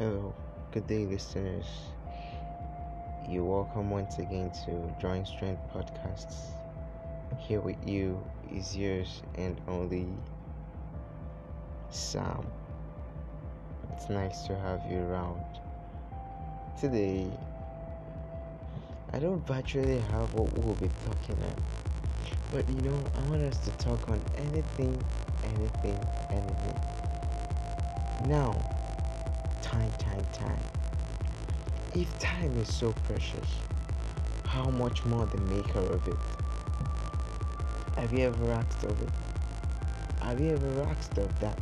Hello, good day, listeners. You're welcome once again to Drawing Strength Podcasts. Here with you is yours and only Sam. It's nice to have you around. Today, I don't virtually have what we'll be talking about, but you know, I want us to talk on anything, anything, anything. Now, time, time, time. If time is so precious, how much more the maker of it? Have you ever asked of it? Have you ever asked of that?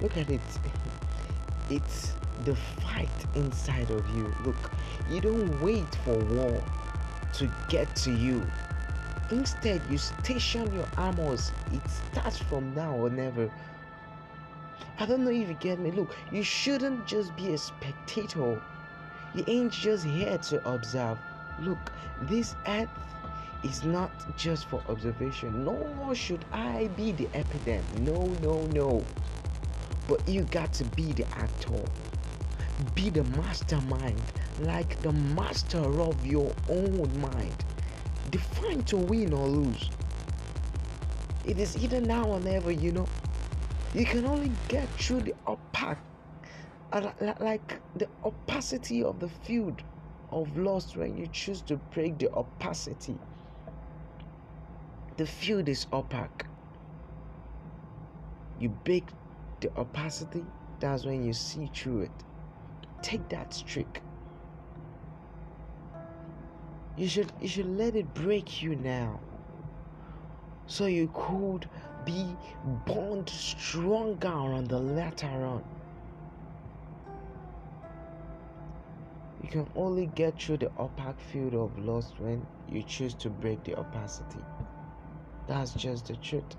Look at it. It's the fight inside of you. Look, you don't wait for war to get to you. Instead, you station your armors. It starts from now or never. I don't know if you get me. Look, you shouldn't just be a spectator. You ain't just here to observe. Look, this earth is not just for observation, nor should I be the epidemic. No, no, no. But you got to be the actor. Be the mastermind, like the master of your own mind. Define to win or lose. It is either now or never, you know. You can only get through the opaque, uh, like the opacity of the field of loss when you choose to break the opacity. The field is opaque. You break the opacity, that's when you see through it. Take that streak. You should you should let it break you now. So you could be bond stronger on the later on. You can only get through the opaque field of loss when you choose to break the opacity. That's just the truth.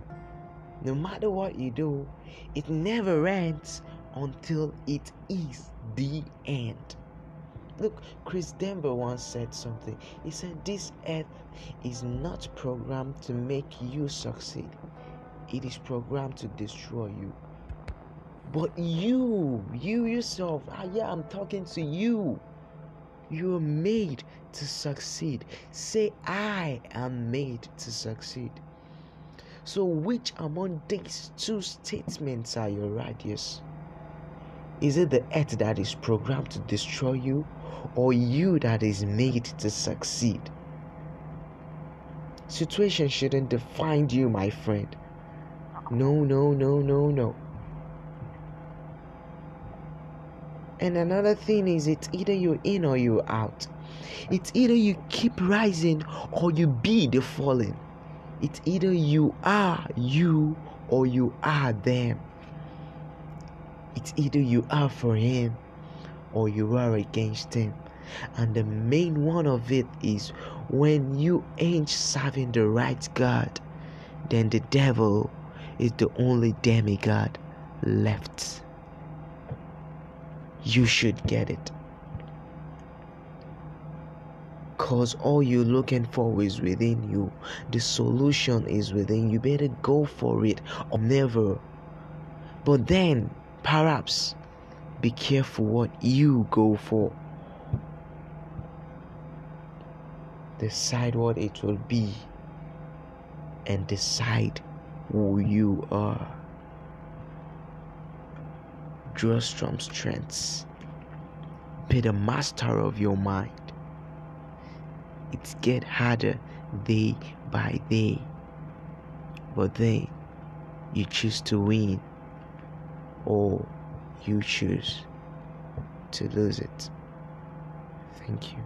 No matter what you do, it never ends until it is the end. Look, Chris Denver once said something. He said, This earth is not programmed to make you succeed, it is programmed to destroy you. But you, you yourself, ah, yeah, I'm talking to you. You are made to succeed. Say, I am made to succeed. So, which among these two statements are your radius? Is it the earth that is programmed to destroy you, or you that is made to succeed? Situation shouldn't define you, my friend. No, no, no, no, no. And another thing is, it's either you're in or you're out. It's either you keep rising or you be the falling. It's either you are you or you are them. It's either you are for him or you are against him. And the main one of it is when you ain't serving the right God, then the devil is the only demigod left. You should get it. Cause all you're looking for is within you. The solution is within you. Better go for it or never. But then, perhaps, be careful what you go for. Decide what it will be and decide who you are. Draw strong strengths. Be the master of your mind. It get harder day by day. But then you choose to win or you choose to lose it. Thank you.